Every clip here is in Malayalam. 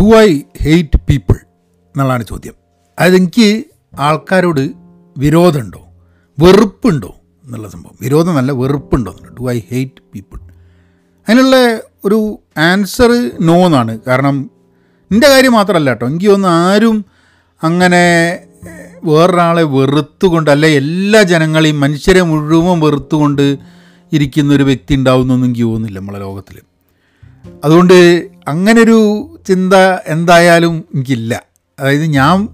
ഡു ഐ ഹെയ്റ്റ് പീപ്പിൾ എന്നുള്ളതാണ് ചോദ്യം. അതായത് എനിക്ക് ആൾക്കാരോട് വിരോധമുണ്ടോ? വെറുപ്പുണ്ടോ എന്നുള്ള സംഭവം. വിരോധം നല്ല വെറുപ്പുണ്ടോ ഡു ഐ ഹെയ്റ്റ് പീപ്പിൾ അതിനുള്ള ഒരു ആൻസർ നോ എന്നാണ്. കാരണം എന്റെ കാര്യം മാത്രമല്ല കേട്ടോ. എനിക്ക് തോന്നുന്നു ആരും അങ്ങനെ വേറൊരാളെ വെറുത്തുകൊണ്ട് അല്ലെ എല്ലാ ജനങ്ങളെയും മനുഷ്യരെ മുഴുവൻ വെറുത്തുകൊണ്ട് ഇരിക്കുന്ന ഒരു വ്യക്തി ഉണ്ടാവുന്നൊന്നും എനിക്ക് തോന്നുന്നില്ല നമ്മളെ ലോകത്തിൽ. അതുകൊണ്ട് അങ്ങനൊരു ചിന്ത എന്തായാലും എനിക്കില്ല. അതായത് ഞാൻ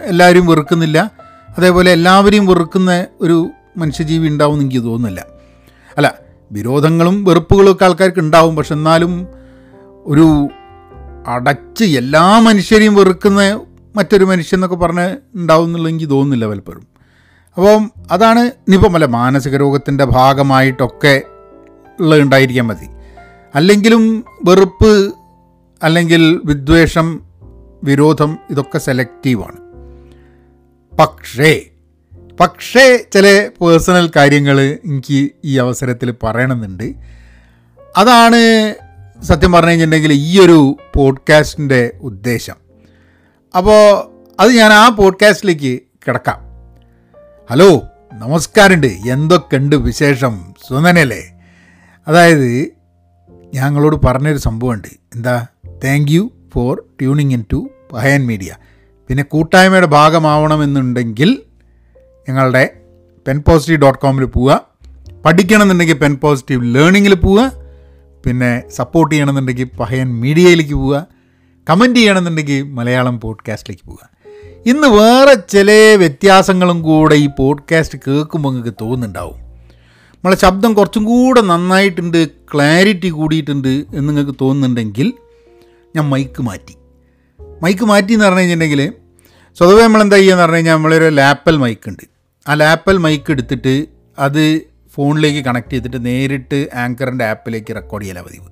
എല്ലാവരും വെറുക്കുന്നില്ല. അതേപോലെ എല്ലാവരെയും വെറുക്കുന്ന ഒരു മനുഷ്യജീവി ഉണ്ടാവും എനിക്ക് തോന്നുന്നില്ല. അല്ല വിരോധങ്ങളും വെറുപ്പുകളും ഒക്കെ ആൾക്കാർക്ക് ഉണ്ടാവും. പക്ഷെ എന്നാലും ഒരു അടച്ച് എല്ലാ മനുഷ്യരെയും വെറുക്കുന്ന മറ്റൊരു മനുഷ്യൻ എന്നൊക്കെ പറഞ്ഞ് ഉണ്ടാവും എന്നുള്ള എനിക്ക് തോന്നുന്നില്ല പലപ്പോഴും. അപ്പം അതാണ് ഇനിയിപ്പം അല്ല മാനസിക രോഗത്തിന്റെ ഭാഗമായിട്ടൊക്കെ ഉള്ളത് ഉണ്ടായിരിക്കാൻ മതി. അല്ലെങ്കിലും വെറുപ്പ് അല്ലെങ്കിൽ വിദ്വേഷം വിരോധം ഇതൊക്കെ സെലക്റ്റീവാണ് പക്ഷേ പക്ഷേ ചില പേഴ്സണൽ കാര്യങ്ങൾ എനിക്ക് ഈ അവസരത്തിൽ പറയണമെന്നുണ്ട്. അതാണ് സത്യം പറഞ്ഞു കഴിഞ്ഞിട്ടുണ്ടെങ്കിൽ ഈ ഒരു പോഡ്കാസ്റ്റിന്റെ ഉദ്ദേശം. അപ്പോൾ അത് ഞാൻ ആ പോഡ്കാസ്റ്റിലേക്ക് കിടക്കാം. ഹലോ നമസ്കാരമുണ്ട്. എന്തൊക്കെയുണ്ട് വിശേഷം? സുനനല്ലേ അതായത് ഞങ്ങളോട് പറഞ്ഞൊരു സംഭവമുണ്ട്. എന്താ? Thank you for tuning in to Pahayan media. പിന്നെ കൂട്ടായ്മയുടെ ഭാഗമാവണമെന്നുണ്ടെങ്കിൽ ഞങ്ങളുടെ പെൻ പോസിറ്റീവ് ഡോട്ട് കോമിൽ പോവുക. പഠിക്കണമെന്നുണ്ടെങ്കിൽ പെൻ പോസിറ്റീവ് ലേണിങ്ങിൽ പോവുക. പിന്നെ സപ്പോർട്ട് ചെയ്യണമെന്നുണ്ടെങ്കിൽ പഹയൻ മീഡിയയിലേക്ക് പോവുക. കമന്റ് ചെയ്യണമെന്നുണ്ടെങ്കിൽ മലയാളം പോഡ്കാസ്റ്റിലേക്ക് പോവുക. ഇന്ന് വേറെ ചില വ്യത്യാസങ്ങളും കൂടെ ഈ പോഡ്കാസ്റ്റ് കേൾക്കുമ്പോൾ നിങ്ങൾക്ക് തോന്നുന്നുണ്ടാവും. നമ്മളെ ശബ്ദം കുറച്ചും കൂടെ നന്നായിട്ടുണ്ട് ക്ലാരിറ്റി കൂടിയിട്ടുണ്ട് എന്ന് നിങ്ങൾക്ക് തോന്നുന്നുണ്ടെങ്കിൽ ഞാൻ മൈക്ക് മാറ്റി. മൈക്ക് മാറ്റി എന്ന് പറഞ്ഞു കഴിഞ്ഞിട്ടുണ്ടെങ്കിൽ സ്വതവേ നമ്മൾ എന്താ ചെയ്യുക എന്ന് പറഞ്ഞു കഴിഞ്ഞാൽ നമ്മളൊരു ലാപ്പൽ മൈക്ക് ഉണ്ട്. ആ ലാപ്പൽ മൈക്ക് എടുത്തിട്ട് അത് ഫോണിലേക്ക് കണക്ട് ചെയ്തിട്ട് നേരിട്ട് ആങ്കറിന്റെ ആപ്പിലേക്ക് റെക്കോർഡ് ചെയ്യലാണ് പതിവ്.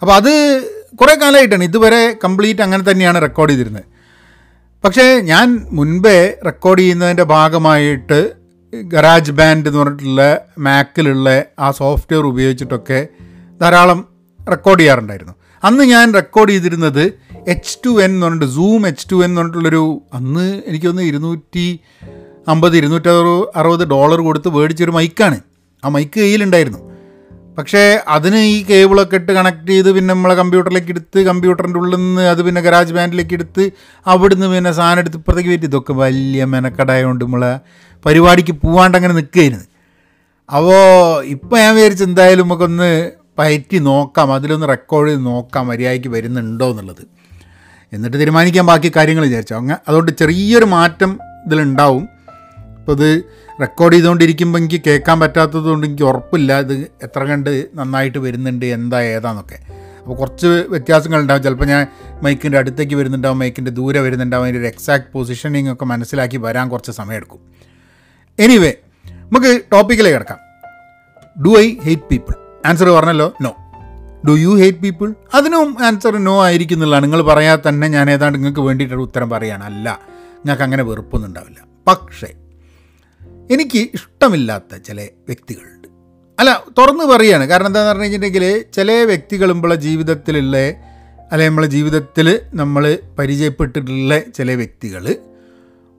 അപ്പോൾ അത് കുറേ കാലമായിട്ടാണ്. ഇതുവരെ കംപ്ലീറ്റ് അങ്ങനെ തന്നെയാണ് റെക്കോർഡ് ചെയ്തിരുന്നത്. പക്ഷേ ഞാൻ മുൻപേ റെക്കോർഡ് ചെയ്യുന്നതിന്റെ ഭാഗമായിട്ട് ഗരാജ് ബാൻഡ് എന്ന് പറഞ്ഞിട്ടുള്ള മാക്കിലുള്ള ആ സോഫ്റ്റ്വെയർ ഉപയോഗിച്ചിട്ടൊക്കെ ധാരാളം റെക്കോർഡ് ചെയ്യാറുണ്ടായിരുന്നു. അന്ന് ഞാൻ റെക്കോർഡ് ചെയ്തിരുന്നത് എച്ച് ടു എൻ എന്ന് പറഞ്ഞിട്ട് സൂം എച്ച് ടു എൻ എന്ന് പറഞ്ഞിട്ടുള്ളൊരു അന്ന് എനിക്കൊന്ന് ഇരുന്നൂറ്റി അമ്പത് ഇരുന്നൂറ്റി അറുപത് ഡോളർ കൊടുത്ത് മേടിച്ചൊരു മൈക്കാണ്. ആ മൈക്ക് കയ്യിലുണ്ടായിരുന്നു. പക്ഷേ അതിന് ഈ കേബിളൊക്കെ ഇട്ട് കണക്ട് ചെയ്ത് പിന്നെ നമ്മളെ കമ്പ്യൂട്ടറിലേക്ക് എടുത്ത് കമ്പ്യൂട്ടറിന്റെ ഉള്ളിൽ നിന്ന് അത് പിന്നെ ഗരാജ് ബാൻഡിലേക്ക് എടുത്ത് അവിടുന്ന് പിന്നെ സാധനം എടുത്ത് ഇപ്പുറത്തേക്ക് പറ്റി ഇതൊക്കെ വലിയ മെനക്കടായതുകൊണ്ട് നമ്മളെ പരിപാടിക്ക് പോവാണ്ട് അങ്ങനെ നിൽക്കുകയായിരുന്നു. അപ്പോൾ ഇപ്പോൾ ഞാൻ വിചാരിച്ചു എന്തായാലും നമുക്കൊന്ന് പയറ്റി നോക്കാം അതിലൊന്ന് റെക്കോർഡ് ചെയ്ത് നോക്കാം മര്യാദയ്ക്ക് വരുന്നുണ്ടോ എന്നുള്ളത്. എന്നിട്ട് തീരുമാനിക്കാൻ ബാക്കി കാര്യങ്ങൾ വിചാരിച്ചു. അങ്ങനെ അതുകൊണ്ട് ചെറിയൊരു മാറ്റം ഇതിലുണ്ടാവും. അപ്പോൾ ഇത് റെക്കോർഡ് ചെയ്തുകൊണ്ടിരിക്കുമ്പോൾ എനിക്ക് കേൾക്കാൻ പറ്റാത്തത് കൊണ്ട് എനിക്ക് ഉറപ്പില്ല ഇത് എത്ര കണ്ട് നന്നായിട്ട് വരുന്നുണ്ട് എന്താ ഏതാന്നൊക്കെ. അപ്പോൾ കുറച്ച് വ്യത്യാസങ്ങളുണ്ടാവും. ചിലപ്പോൾ ഞാൻ മൈക്കിന്റെ അടുത്തേക്ക് വരുന്നുണ്ടാവും മൈക്കിന്റെ ദൂരെ വരുന്നുണ്ടാവും അതിന്റെ ഒരു എക്സാക്ട് പൊസിഷനിങ് ഒക്കെ മനസ്സിലാക്കി വരാൻ കുറച്ച് സമയമെടുക്കും. എനിവേ നമുക്ക് ടോപ്പിക്കിലേക്ക് കിടക്കാം. Do I hate people answer പറഞ്ഞല്ലോ? No do you hate people അതിനും ആൻസർ നോ ആയിരിക്കുന്നുള്ളതാണ്. നിങ്ങൾ പറയാതെ തന്നെ ഞാൻ ഏതാണ്ട് നിങ്ങൾക്ക് വേണ്ടിയിട്ടൊരു ഉത്തരം പറയുകയാണ് അല്ല നിങ്ങൾക്ക് അങ്ങനെ വെറുപ്പൊന്നും ഉണ്ടാവില്ല പക്ഷേ എനിക്ക് ഇഷ്ടമില്ലാത്ത ചില വ്യക്തികളുണ്ട്. അല്ല തുറന്ന് പറയുകയാണ് കാരണം എന്താണെന്ന് പറഞ്ഞു കഴിഞ്ഞിട്ടുണ്ടെങ്കിൽ ചില വ്യക്തികൾ നമ്മളെ ജീവിതത്തിലുള്ള അല്ലെ നമ്മളെ ജീവിതത്തിൽ നമ്മൾ പരിചയപ്പെട്ടിട്ടുള്ള ചില വ്യക്തികൾ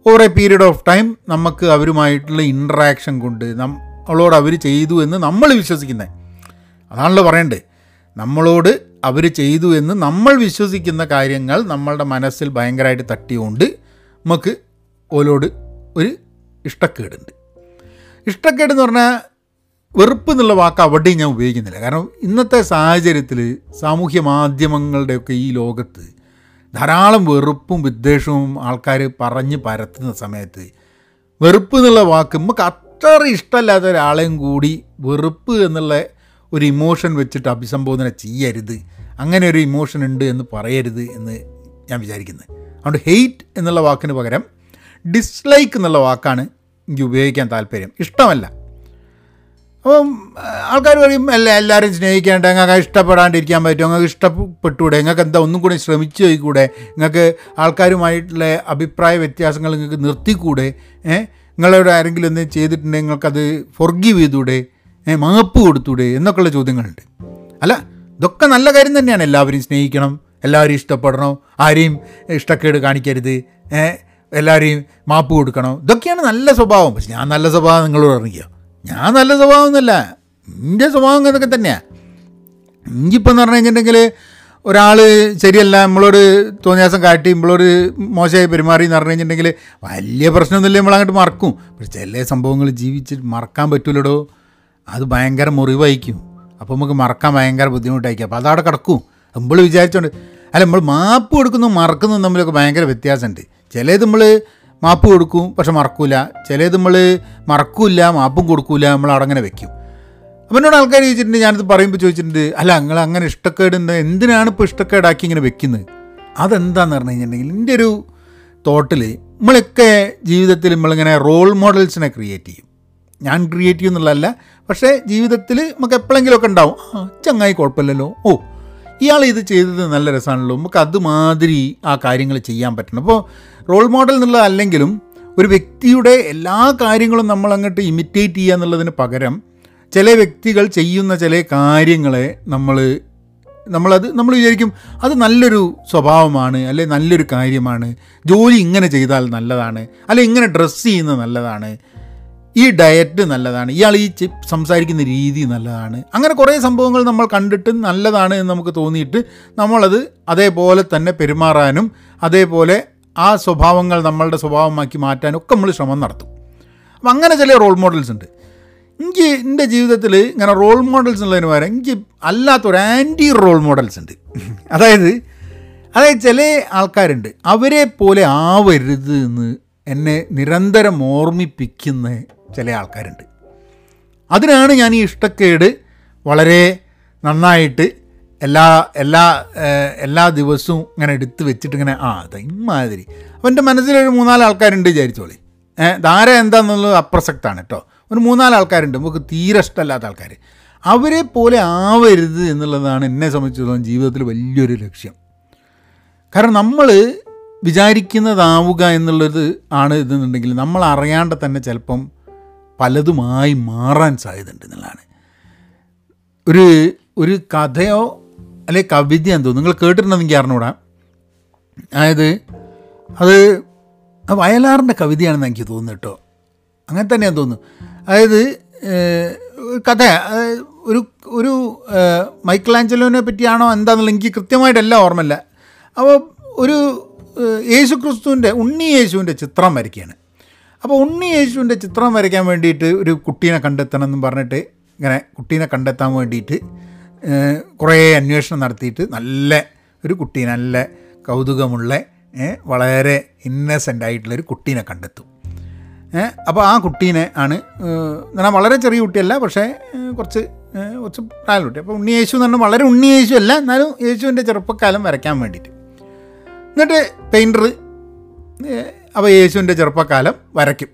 over a period of time നമുക്ക് അവരുമായിട്ടുള്ള ഇൻട്രാക്ഷൻ കൊണ്ട് നമ്മളോട് അവർ ചെയ്തു എന്ന് നമ്മൾ വിശ്വസിക്കുന്നത് അതാണല്ലോ പറയണ്ടേ. നമ്മളോട് അവർ ചെയ്തു എന്ന് നമ്മൾ വിശ്വസിക്കുന്ന കാര്യങ്ങൾ നമ്മളുടെ മനസ്സിൽ ഭയങ്കരമായിട്ട് തട്ടിയുകൊണ്ട് നമുക്ക് ഓലോട് ഒരു ഇഷ്ടക്കേടുണ്ട്. ഇഷ്ടക്കേട് എന്ന് പറഞ്ഞാൽ വെറുപ്പ് എന്നുള്ള വാക്ക് അവിടെയും ഞാൻ ഉപയോഗിക്കുന്നില്ല. കാരണം ഇന്നത്തെ സാഹചര്യത്തിൽ സാമൂഹ്യ മാധ്യമങ്ങളുടെയൊക്കെ ഈ ലോകത്ത് ധാരാളം വെറുപ്പും വിദ്വേഷവും ആൾക്കാർ പറഞ്ഞ് പരത്തുന്ന സമയത്ത് വെറുപ്പ് എന്നുള്ള വാക്ക് നമുക്ക് അത്ര ഇഷ്ടമല്ലാത്ത ഒരാളെയും കൂടി വെറുപ്പ് എന്നുള്ള ഒരു ഇമോഷൻ വെച്ചിട്ട് അഭിസംബോധന ചെയ്യരുത്. അങ്ങനെ ഒരു ഇമോഷൻ ഉണ്ട് എന്ന് പറയരുത് എന്ന് ഞാൻ വിചാരിക്കുന്നത് അതുകൊണ്ട് ഹെയ്റ്റ് എന്നുള്ള വാക്കിന് പകരം ഡിസ്ലൈക്ക് എന്നുള്ള വാക്കാണ് എനിക്ക് ഉപയോഗിക്കാൻ താല്പര്യം. ഇഷ്ടമല്ല. അപ്പം ആൾക്കാർ പറയും അല്ല എല്ലാവരും സ്നേഹിക്കേണ്ട നിങ്ങൾക്ക് ഇഷ്ടപ്പെടാണ്ടിരിക്കാൻ പറ്റും നിങ്ങൾക്ക് ഇഷ്ടപ്പെട്ടൂടെ നിങ്ങൾക്ക് എന്താ ഒന്നും കൂടി ശ്രമിച്ചു നോക്കൂടെ നിങ്ങൾക്ക് ആൾക്കാരുമായിട്ടുള്ള അഭിപ്രായ വ്യത്യാസങ്ങൾ നിങ്ങൾക്ക് നിർത്തിക്കൂടെ ഏഹ് നിങ്ങളോട് ആരെങ്കിലും എന്തെങ്കിലും ചെയ്തിട്ടുണ്ടെങ്കിൽ നിങ്ങൾക്കത് ഫൊർഗീവ് ചെയ്തൂടെ മാപ്പ് കൊടുത്തൂടെ എന്നൊക്കെയുള്ള ചോദ്യങ്ങളുണ്ട്. അല്ല ഇതൊക്കെ നല്ല കാര്യം തന്നെയാണ്. എല്ലാവരെയും സ്നേഹിക്കണം എല്ലാവരെയും ഇഷ്ടപ്പെടണം ആരെയും ഇഷ്ടക്കേട് കാണിക്കരുത് എല്ലാവരെയും മാപ്പ് കൊടുക്കണം. ഇതൊക്കെയാണ് നല്ല സ്വഭാവം. പക്ഷെ ഞാൻ നല്ല സ്വഭാവം നിങ്ങളോട് അറിയിക്കുക ഞാൻ നല്ല സ്വഭാവം ഒന്നുമല്ല. എന്റെ സ്വഭാവം അതൊക്കെ തന്നെയാണ് ഇഞ്ചിപ്പോൾ എന്ന് പറഞ്ഞു കഴിഞ്ഞിട്ടുണ്ടെങ്കിൽ ഒരാൾ ശരിയല്ല നമ്മളോട് തോന്നിയാസം കാട്ടി നമ്മളോട് മോശമായി പെരുമാറി എന്ന് പറഞ്ഞു കഴിഞ്ഞിട്ടുണ്ടെങ്കിൽ വലിയ പ്രശ്നമൊന്നുമില്ല നമ്മൾ അങ്ങോട്ട് മറക്കും. പക്ഷെ ചില സംഭവങ്ങൾ ജീവിച്ചിട്ട് മറക്കാൻ പറ്റൂലടോ. അത് ഭയങ്കര മുറിവായിരിക്കും അപ്പോൾ നമുക്ക് മറക്കാൻ ഭയങ്കര ബുദ്ധിമുട്ടായിരിക്കും. അപ്പോൾ അതവിടെ കിടക്കും. നമ്മൾ വിചാരിച്ചോണ്ട് അല്ല നമ്മൾ മാപ്പ് കൊടുക്കുന്നു മറക്കുന്നതും തമ്മിലൊക്കെ ഭയങ്കര വ്യത്യാസമുണ്ട്. ചിലത് നമ്മൾ മാപ്പ് കൊടുക്കും പക്ഷെ മറക്കൂല. ചിലത് നമ്മൾ മറക്കൂല മാപ്പും കൊടുക്കൂല നമ്മൾ അവിടെ അങ്ങനെ വെക്കും. അപ്പം എന്നോട് ആൾക്കാർ ചോദിച്ചിട്ടുണ്ട് ഞാനിത് പറയുമ്പോൾ ചോദിച്ചിട്ടുണ്ട് അല്ല നിങ്ങൾ അങ്ങനെ ഇഷ്ടക്കേട് എന്താ? എന്തിനാണ് ഇപ്പോൾ ഇഷ്ടക്കേടാക്കി ഇങ്ങനെ വെക്കുന്നത് അതെന്താന്ന് പറഞ്ഞു കഴിഞ്ഞിട്ടുണ്ടെങ്കിൽ എന്റെ ഒരു തോട്ടിൽ നമ്മളൊക്കെ ജീവിതത്തിൽ നമ്മളിങ്ങനെ റോൾ മോഡൽസിനെ ക്രിയേറ്റ് ചെയ്യും. ഞാൻ ക്രിയേറ്റ് ചെയ്യും എന്നുള്ളതല്ല പക്ഷേ ജീവിതത്തിൽ നമുക്ക് എപ്പോഴെങ്കിലുമൊക്കെ ഉണ്ടാവും. ചങ്ങായി കുഴപ്പമില്ലല്ലോ. ഓ ഇയാൾ ഇത് ചെയ്തത് നല്ല രസമാണല്ലോ. നമുക്ക് അതുമാതിരി ആ കാര്യങ്ങൾ ചെയ്യാൻ പറ്റണം. അപ്പോൾ റോൾ മോഡൽ എന്നുള്ളതല്ലെങ്കിലും ഒരു വ്യക്തിയുടെ എല്ലാ കാര്യങ്ങളും നമ്മൾ അങ്ങോട്ട് ഇമിറ്റേറ്റ് ചെയ്യുക എന്നുള്ളതിന് പകരം ചില വ്യക്തികൾ ചെയ്യുന്ന ചില കാര്യങ്ങളെ നമ്മൾ നമ്മളത് നമ്മൾ വിചാരിക്കും അത് നല്ലൊരു സ്വഭാവമാണ് അല്ലെ നല്ലൊരു കാര്യമാണ്. ജോലി ഇങ്ങനെ ചെയ്താൽ നല്ലതാണ് അല്ലെ ഇങ്ങനെ ഡ്രസ്സ് ചെയ്യുന്നത് നല്ലതാണ്. ഈ ഡയറ്റ് നല്ലതാണ്. ഇയാൾ ഈ സംസാരിക്കുന്ന രീതി നല്ലതാണ്. അങ്ങനെ കുറേ സംഭവങ്ങൾ നമ്മൾ കണ്ടിട്ട് നല്ലതാണ് എന്ന് നമുക്ക് തോന്നിയിട്ട് നമ്മളത് അതേപോലെ തന്നെ പെരുമാറാനും അതേപോലെ ആ സ്വഭാവങ്ങൾ നമ്മളുടെ സ്വഭാവമാക്കി മാറ്റാനും ഒക്കെ നമ്മൾ ശ്രമം നടത്തും. അപ്പം അങ്ങനെ ചില റോൾ മോഡൽസ് ഉണ്ട്. എനിക്ക് എന്റെ ജീവിതത്തിൽ ഇങ്ങനെ റോൾ മോഡൽസ് ഉള്ളതിന് പകരം എനിക്ക് അല്ലാത്തൊരു ആന്റി റോൾ മോഡൽസ് ഉണ്ട്. അതായത് അതായത് ചില ആൾക്കാരുണ്ട്. അവരെ പോലെ ആവരുത് എന്ന് എന്നെ നിരന്തരം ഓർമ്മിപ്പിക്കുന്ന ചില ആൾക്കാരുണ്ട്. അതിനാണ് ഞാൻ ഈ ഇഷ്ടക്കേട് വളരെ നന്നായിട്ട് എല്ലാ എല്ലാ എല്ലാ ദിവസവും ഇങ്ങനെ എടുത്ത് വെച്ചിട്ട് ഇങ്ങനെ ആ അത് ഇമാതിരി അപ്പം എന്റെ മനസ്സിലൊരു മൂന്നാൽ ആൾക്കാരുണ്ട് വിചാരിച്ചോളി. ധാര എന്താണെന്നുള്ളത് അപ്രസക്താണ് കേട്ടോ ഒരു മൂന്നാൽ ആൾക്കാരുണ്ട് നമുക്ക് തീരെ ഇഷ്ടമല്ലാത്ത ആൾക്കാർ അവരെ പോലെ ആവരുത് എന്നുള്ളതാണ് എന്നെ സംബന്ധിച്ചിടത്തോളം ജീവിതത്തിൽ വലിയൊരു ലക്ഷ്യം. കാരണം നമ്മൾ വിചാരിക്കുന്നതാവുക എന്നുള്ളത് ആണ് ഇതെന്നുണ്ടെങ്കിൽ നമ്മൾ അറിയാണ്ട് തന്നെ ചിലപ്പം പലതുമായി മാറാൻ സാധ്യതയുണ്ട് എന്നുള്ളതാണ്. ഒരു ഒരു കഥയോ അല്ലെ കവിതയോ എന്തോ നിങ്ങൾ കേട്ടിട്ടുണ്ടെങ്കിൽ അറിഞ്ഞൂടാ അതായത് അത് വയലാറിന്റെ കവിതയാണെന്ന് എനിക്ക് തോന്നുന്നു കേട്ടോ. അങ്ങനെ തന്നെയാണ് തോന്നുന്നു. അതായത് കഥ ഒരു ഒരു മൈക്കിളാഞ്ചലോനെ പറ്റിയാണോ എന്താണെന്നുള്ള എനിക്ക് കൃത്യമായിട്ടല്ല ഓർമ്മയില്ല. അപ്പോൾ ഒരു യേശു ക്രിസ്തുവിന്റെ ഉണ്ണി യേശുവിന്റെ ചിത്രം വരയ്ക്കുകയാണ്. അപ്പോൾ ഉണ്ണി യേശുവിന്റെ ചിത്രം വരയ്ക്കാൻ വേണ്ടിയിട്ട് ഒരു കുട്ടീനെ കണ്ടെത്തണം എന്ന് പറഞ്ഞിട്ട് ഇങ്ങനെ കുട്ടീനെ കണ്ടെത്താൻ വേണ്ടിയിട്ട് കുറേ അന്വേഷണം നടത്തിയിട്ട് നല്ല ഒരു കുട്ടി നല്ല കൗതുകമുള്ള വളരെ ഇന്നസെന്റ് ആയിട്ടുള്ളൊരു കുട്ടീനെ കണ്ടെത്തും. അപ്പോൾ ആ കുട്ടീനെ ആണ് എന്നാൽ വളരെ ചെറിയ കുട്ടിയല്ല പക്ഷേ കുറച്ച് കുറച്ച് പ്രായം കുട്ടി. അപ്പോൾ ഉണ്ണി യേശു എന്ന് പറഞ്ഞാൽ വളരെ ഉണ്ണി യേശു അല്ല എന്നാലും യേശുവിന്റെ ചെറുപ്പക്കാലം വരയ്ക്കാൻ വേണ്ടിയിട്ട്. എന്നിട്ട് പെയിന്റർ അപ്പോൾ യേശുവിന്റെ ചെറുപ്പക്കാലം വരയ്ക്കും.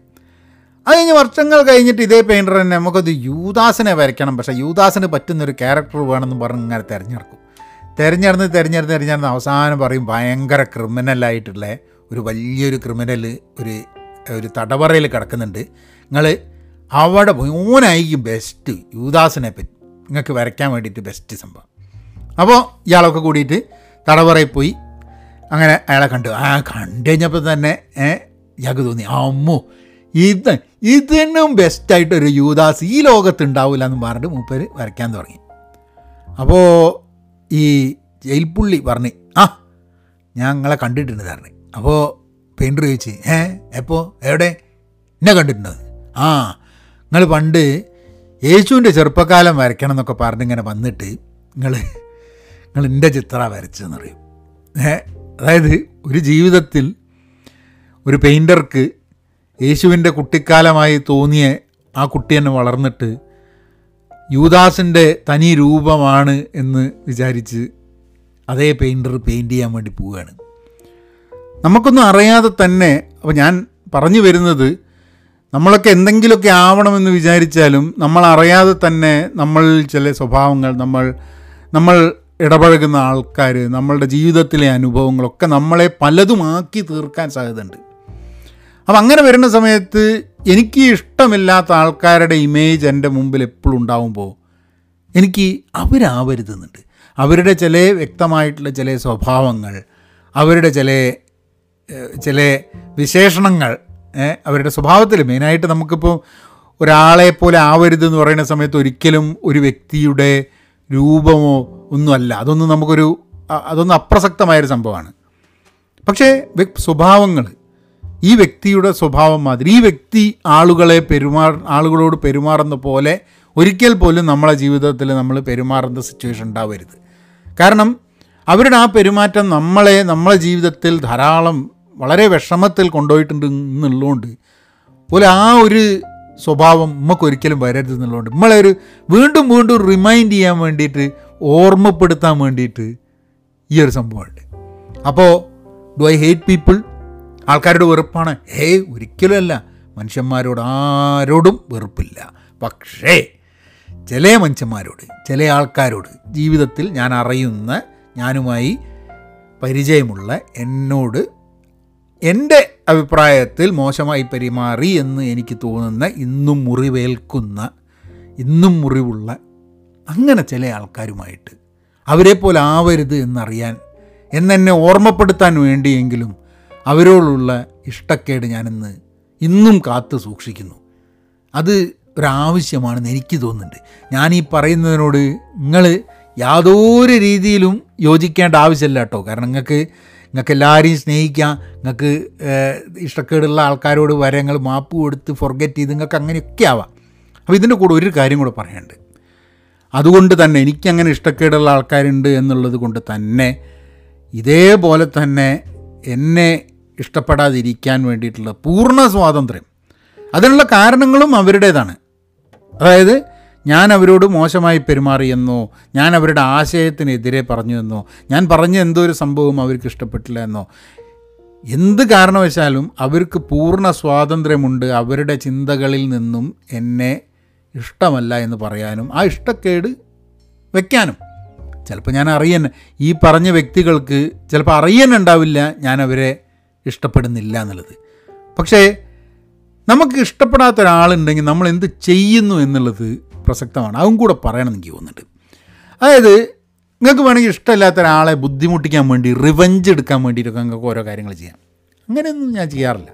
അത് കഴിഞ്ഞ് വർഷങ്ങൾ കഴിഞ്ഞിട്ട് ഇതേ പെയിന്റർ തന്നെ നമുക്കത് യൂദാസിനെ വരയ്ക്കണം. പക്ഷേ യൂദാസിന് പറ്റുന്നൊരു ക്യാരക്ടർ വേണമെന്ന് പറഞ്ഞ് ഇങ്ങനെ തിരഞ്ഞെടുക്കും. തിരഞ്ഞെടുന്ന് തിരഞ്ഞെടുന്ന് തിരഞ്ഞെടുന്ന് അവസാനം പറയും ഭയങ്കര ക്രിമിനലായിട്ടുള്ള ഒരു വലിയൊരു ക്രിമിനൽ ഒരു ഒരു തടവറയിൽ കിടക്കുന്നുണ്ട്. നിങ്ങൾ അവിടെ മോനായിരിക്കും ബെസ്റ്റ് യൂദാസിനെ പറ്റി നിങ്ങൾക്ക് വരയ്ക്കാൻ വേണ്ടിയിട്ട് ബെസ്റ്റ് സംഭവം. അപ്പോൾ ഇയാളൊക്കെ കൂടിയിട്ട് തടവറയിൽ പോയി അങ്ങനെ അയാളെ കണ്ടു. ആ കണ്ടു തന്നെ ഞങ്ങൾക്ക് തോന്നി അമ്മോ ഇത് ഇതിനും ബെസ്റ്റായിട്ടൊരു യൂദാസ് ഈ ലോകത്ത് ഉണ്ടാവില്ല എന്ന് പറഞ്ഞിട്ട് മൂപ്പര് വരയ്ക്കാൻ തുടങ്ങി. അപ്പോൾ ഈ ജയിൽപ്പുള്ളി പറഞ്ഞ് ആ ഞാൻ നിങ്ങളെ കണ്ടിട്ടുണ്ട് പറഞ്ഞു. അപ്പോൾ പെയിന്റർ ചോദിച്ച് ഏ എപ്പോൾ എവിടെ? എന്നെ കണ്ടിട്ടുണ്ടോ? ആ നിങ്ങൾ പണ്ട് യേശുവിന്റെ ചെറുപ്പക്കാലം വരയ്ക്കണം എന്നൊക്കെ പറഞ്ഞിങ്ങനെ വന്നിട്ട് നിങ്ങൾ നിങ്ങൾ എന്റെ ചിത്ര വരച്ചതെന്ന് പറയും ഏ അതായത് ഒരു ജീവിതത്തിൽ ഒരു പെയിന്റർക്ക് യേശുവിന്റെ കുട്ടിക്കാലമായി തോന്നിയ ആ കുട്ടി തന്നെ വളർന്നിട്ട് യൂദാസിന്റെ തനി രൂപമാണ് എന്ന് വിചാരിച്ച് അതേ പെയിന്റർ പെയിന്റ് ചെയ്യാൻ വേണ്ടി പോവുകയാണ്. നമുക്കൊന്നും അറിയാതെ തന്നെ അപ്പോൾ ഞാൻ പറഞ്ഞു വരുന്നത് നമ്മളൊക്കെ എന്തെങ്കിലുമൊക്കെ ആവണമെന്ന് വിചാരിച്ചാലും നമ്മൾ അറിയാതെ തന്നെ നമ്മൾ ചില സ്വഭാവങ്ങൾ നമ്മൾ നമ്മൾ ഇടപഴകുന്ന ആൾക്കാർ നമ്മളുടെ ജീവിതത്തിലെ അനുഭവങ്ങളൊക്കെ നമ്മളെ പലതും ആക്കി തീർക്കാൻ സാധ്യതയുണ്ട്. അപ്പം അങ്ങനെ വരുന്ന സമയത്ത് എനിക്ക് ഇഷ്ടമില്ലാത്ത ആൾക്കാരുടെ ഇമേജ് എന്റെ മുമ്പിൽ എപ്പോഴും ഉണ്ടാവുമ്പോൾ എനിക്ക് അവരാവരുതെന്നുണ്ട്. അവരുടെ ചില വ്യക്തമായിട്ടുള്ള ചില സ്വഭാവങ്ങൾ അവരുടെ ചില ചില വിശേഷണങ്ങൾ അവരുടെ സ്വഭാവത്തിൽ മെയിനായിട്ട് നമുക്കിപ്പോൾ ഒരാളെ പോലെ ആവരുത് പറയുന്ന സമയത്ത് ഒരിക്കലും ഒരു വ്യക്തിയുടെ രൂപമോ ഒന്നുമല്ല. അതൊന്നും നമുക്കൊരു അതൊന്നും അപ്രസക്തമായൊരു സംഭവമാണ്. പക്ഷേ സ്വഭാവങ്ങൾ ഈ വ്യക്തിയുടെ സ്വഭാവം മാതിരി ഈ വ്യക്തി ആളുകളെ പെരുമാ ആളുകളോട് പെരുമാറുന്ന പോലെ ഒരിക്കൽ പോലും നമ്മളെ ജീവിതത്തിൽ നമ്മൾ പെരുമാറുന്ന സിറ്റുവേഷൻ ഉണ്ടാവരുത്. കാരണം അവരുടെ ആ പെരുമാറ്റം നമ്മളെ നമ്മളെ ജീവിതത്തിൽ ധാരാളം വളരെ വിഷമത്തിൽ കൊണ്ടുപോയിട്ടുണ്ട് എന്നുള്ളതുകൊണ്ട് പോലെ ആ ഒരു സ്വഭാവം നമുക്കൊരിക്കലും വരരുത് എന്നുള്ളതുകൊണ്ട് നമ്മളെ ഒരു വീണ്ടും വീണ്ടും റിമൈൻഡ് ചെയ്യാൻ വേണ്ടിയിട്ട് ഓർമ്മപ്പെടുത്താൻ വേണ്ടിയിട്ട് ഈ ഒരു സംഭവമുണ്ട്. അപ്പോൾ ഡു ഐ ഹേറ്റ് പീപ്പിൾ ആൾക്കാരുടെ വെറുപ്പാണ്. ഹേ ഒരിക്കലുമല്ല. മനുഷ്യന്മാരോട് ആരോടും വെറുപ്പില്ല. പക്ഷേ ചില മനുഷ്യന്മാരോട് ചില ആൾക്കാരോട് ജീവിതത്തിൽ ഞാൻ അറിയുന്ന ഞാനുമായി പരിചയമുള്ള എന്നോട് എന്റെ അഭിപ്രായത്തിൽ മോശമായി പെരുമാറി എന്ന് എനിക്ക് തോന്നുന്ന ഇന്നും മുറിവേൽക്കുന്ന ഇന്നും മുറിവുള്ള അങ്ങനെ ചില ആൾക്കാരുമായിട്ട്. അവരെ പോലെ ആവരുത് എന്നറിയാൻ എന്നെന്നെ ഓർമ്മപ്പെടുത്താൻ വേണ്ടിയെങ്കിലും അവരോടുള്ള ഇഷ്ടക്കേട് ഞാനിന്ന് ഇന്നും കാത്തു സൂക്ഷിക്കുന്നു. അത് ഒരാവശ്യമാണെന്ന് എനിക്ക് തോന്നുന്നുണ്ട്. ഞാൻ ഈ പറയുന്നതിനോട് നിങ്ങൾ യാതൊരു രീതിയിലും യോജിക്കേണ്ട ആവശ്യമില്ല കേട്ടോ. കാരണം നിങ്ങൾക്ക് നിങ്ങൾക്ക് എല്ലാവരെയും സ്നേഹിക്കാം. നിങ്ങൾക്ക് ഇഷ്ടക്കേടുള്ള ആൾക്കാരോട് വരെ നിങ്ങൾ മാപ്പ് കൊടുത്ത് ഫൊർഗറ്റ് ചെയ്ത് നിങ്ങൾക്ക് അങ്ങനെയൊക്കെ ആവാം. അപ്പോൾ ഇതിന്റെ കൂടെ ഒരു കാര്യം കൂടെ പറയാനുണ്ട്. അതുകൊണ്ട് തന്നെ എനിക്കങ്ങനെ ഇഷ്ടക്കേടുള്ള ആൾക്കാരുണ്ട് എന്നുള്ളത് കൊണ്ട് തന്നെ ഇതേപോലെ തന്നെ എന്നെ ഇഷ്ടപ്പെടാതിരിക്കാൻ വേണ്ടിയിട്ടുള്ള പൂർണ സ്വാതന്ത്ര്യം. അതിനുള്ള കാരണങ്ങളും അവരുടേതാണ്. അതായത് ഞാൻ അവരോട് മോശമായി പെരുമാറിയെന്നോ ഞാൻ അവരുടെ ആശയത്തിനെതിരെ പറഞ്ഞു എന്നോ ഞാൻ പറഞ്ഞ എന്തോ ഒരു സംഭവം അവർക്ക് ഇഷ്ടപ്പെട്ടില്ല എന്നോ എന്ത് കാരണവശാലും അവർക്ക് പൂർണ സ്വാതന്ത്ര്യമുണ്ട് അവരുടെ ചിന്തകളിൽ നിന്നും എന്നെ ഇഷ്ടമല്ല എന്ന് പറയാനും ആ ഇഷ്ടക്കേട് വയ്ക്കാനും ചിലപ്പോൾ ഞാൻ അറിയാൻ ഈ പറഞ്ഞ വ്യക്തികൾക്ക് ചിലപ്പോൾ അറിയാനുണ്ടാവില്ല ഞാൻ അവരെ ഇഷ്ടപ്പെടുന്നില്ല എന്നുള്ളത്. പക്ഷേ നമുക്ക് ഇഷ്ടപ്പെടാത്ത ഒരാളുണ്ടെങ്കിൽ നമ്മൾ എന്ത് ചെയ്യുന്നു എന്നുള്ളത് പ്രസക്തമാണ്. അതും കൂടെ പറയണം എനിക്ക് തോന്നുന്നുണ്ട്. അതായത് നിങ്ങൾക്ക് വേണമെങ്കിൽ ഇഷ്ടമില്ലാത്ത ഒരാളെ ബുദ്ധിമുട്ടിക്കാൻ വേണ്ടി റിവഞ്ച് എടുക്കാൻ വേണ്ടിയിട്ടൊക്കെ നിങ്ങൾക്ക് ഓരോ കാര്യങ്ങൾ ചെയ്യാം. അങ്ങനെയൊന്നും ഞാൻ ചെയ്യാറില്ല.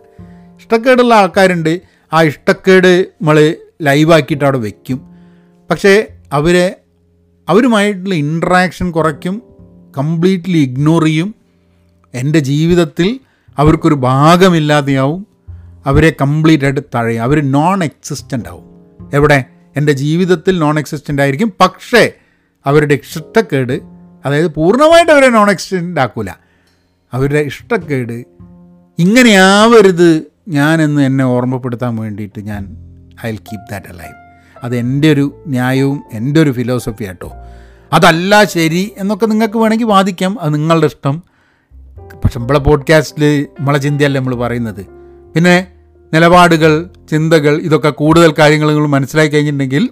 ഇഷ്ടക്കേടുള്ള ആൾക്കാരുണ്ട്. ആ ഇഷ്ടക്കേട് നമ്മൾ ലൈവാക്കിയിട്ട് അവിടെ വയ്ക്കും പക്ഷേ അവരെ അവരുമായിട്ടുള്ള ഇൻട്രാക്ഷൻ കുറയ്ക്കും കംപ്ലീറ്റ്ലി ഇഗ്നോർ ചെയ്യും. എന്റെ ജീവിതത്തിൽ അവർക്കൊരു ഭാഗമില്ലാതെയാവും. അവരെ കംപ്ലീറ്റ് ആയിട്ട് തഴയും. അവർ നോൺ എക്സിസ്റ്റന്റ് ആവും. എവിടെ? എന്റെ ജീവിതത്തിൽ നോൺ എക്സിസ്റ്റന്റ് ആയിരിക്കും. പക്ഷേ അവരുടെ ഇഷ്ടക്കേട് അതായത് പൂർണമായിട്ട് അവരെ നോൺ എക്സിസ്റ്റന്റ് ആക്കൂല. അവരുടെ ഇഷ്ടക്കേട് ഇങ്ങനെയാവരുത് ഞാനെന്ന് എന്നെ ഓർമ്മപ്പെടുത്താൻ വേണ്ടിയിട്ട് ഞാൻ I will keep that alive അത് എന്റെ ഒരു ന്യായവും എന്റെ ഒരു ഫിലോസഫി ആട്ടോ. അതല്ല ശരി എന്നൊക്കെ നിങ്ങൾക്ക് വേണമെങ്കിൽ വാദിക്കാം. അത് നിങ്ങളുടെ ഇഷ്ടം. പക്ഷെ നമ്മളെ പോഡ്കാസ്റ്റിൽ നമ്മളെ ചിന്തയല്ല നമ്മൾ പറയുന്നത്. പിന്നെ നിലപാടുകൾ ചിന്തകൾ ഇതൊക്കെ കൂടുതൽ കാര്യങ്ങൾ നിങ്ങൾ മനസ്സിലാക്കി കഴിഞ്ഞിട്ടുണ്ടെങ്കിൽ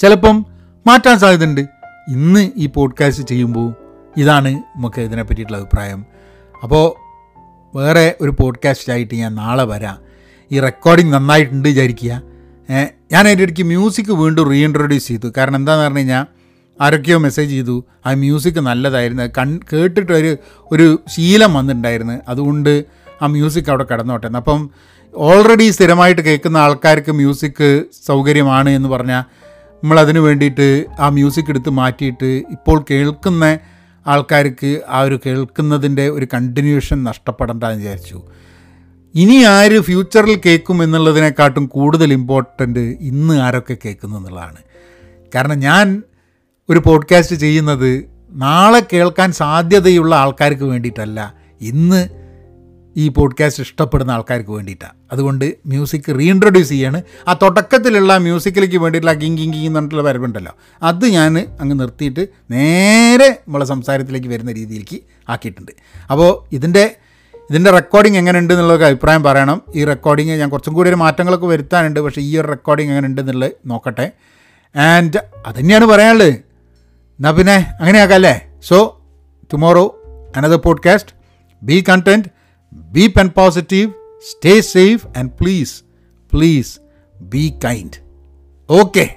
ചിലപ്പം മാറ്റാൻ സാധ്യതയുണ്ട്. ഇന്ന് ഈ പോഡ്കാസ്റ്റ് ചെയ്യുമ്പോൾ ഇതാണ് നമുക്ക് ഇതിനെ പറ്റിയിട്ടുള്ള അഭിപ്രായം. അപ്പോൾ വേറെ ഒരു പോഡ്കാസ്റ്റായിട്ട് ഞാൻ നാളെ വരാം. ഈ റെക്കോർഡിങ് നന്നായിട്ടുണ്ട് വിചാരിക്കുക. ഞാൻ അതിന്റെ ഇടയ്ക്ക് മ്യൂസിക് വീണ്ടും റീഇൻട്രൊഡ്യൂസ് ചെയ്തു. കാരണം എന്താണെന്ന് പറഞ്ഞു കഴിഞ്ഞാൽ ആരൊക്കെയോ മെസ്സേജ് ചെയ്തു ആ മ്യൂസിക് നല്ലതായിരുന്നു. കൺ കേട്ടിട്ട് ഒരു ഒരു ശീലം വന്നിട്ടുണ്ടായിരുന്നു. അതുകൊണ്ട് ആ മ്യൂസിക് അവിടെ കിടന്നോട്ടെ. അപ്പം ഓൾറെഡി സ്ഥിരമായിട്ട് കേൾക്കുന്ന ആൾക്കാർക്ക് മ്യൂസിക് സൗകര്യമാണ് എന്ന് പറഞ്ഞാൽ നമ്മളതിന് വേണ്ടിയിട്ട് ആ മ്യൂസിക് എടുത്ത് മാറ്റിയിട്ട് ഇപ്പോൾ കേൾക്കുന്ന ആൾക്കാർക്ക് ആ ഒരു കേൾക്കുന്നതിന്റെ ഒരു കണ്ടിന്യൂഷൻ നഷ്ടപ്പെടേണ്ടെന്ന് വിചാരിച്ചു. ഇനി ആര് ഫ്യൂച്ചറിൽ കേൾക്കും എന്നുള്ളതിനെക്കാട്ടും കൂടുതൽ ഇമ്പോർട്ടന്റ് ഇന്ന് ആരൊക്കെ കേൾക്കുന്നു എന്നുള്ളതാണ്. കാരണം ഞാൻ ഒരു പോഡ്കാസ്റ്റ് ചെയ്യുന്നത് നാളെ കേൾക്കാൻ സാധ്യതയുള്ള ആൾക്കാർക്ക് വേണ്ടിയിട്ടല്ല. ഇന്ന് ഈ പോഡ്കാസ്റ്റ് ഇഷ്ടപ്പെടുന്ന ആൾക്കാർക്ക് വേണ്ടിയിട്ടാണ് അതുകൊണ്ട് മ്യൂസിക് റീഇൻട്രൊഡ്യൂസ് ചെയ്യാണ്. ആ തുടക്കത്തിലുള്ള മ്യൂസിക്കിലേക്ക് വേണ്ടിയിട്ടുള്ള കിങ് കിങ് എന്ന് പറഞ്ഞിട്ടുള്ള വരവുണ്ടല്ലോ. അത് ഞാൻ അങ്ങ് നിർത്തിയിട്ട് നേരെ നമ്മളെ സംസാരത്തിലേക്ക് വരുന്ന രീതിയിലേക്ക് ആക്കിയിട്ടുണ്ട്. അപ്പോൾ ഇതിന്റെ ഇതിന്റെ റെക്കോർഡിംഗ് എങ്ങനെ ഉണ്ട് എന്നുള്ളൊരു അഭിപ്രായം പറയണം. ഈ റെക്കോർഡിങ് ഞാൻ കുറച്ചും കൂടി ഒരു മാറ്റങ്ങളൊക്കെ വരുത്താനുണ്ട്. പക്ഷേ ഈ ഒരു റെക്കോർഡിംഗ് എങ്ങനെ ഉണ്ട് എന്നുള്ളത് നോക്കട്ടെ. ആൻഡ് അതുതന്നെയാണ് പറയാനുള്ളത്. എന്നാൽ പിന്നെ അങ്ങനെയാക്കാം അല്ലേ? So tomorrow another podcast be content be pen positive stay safe and please please be kind okay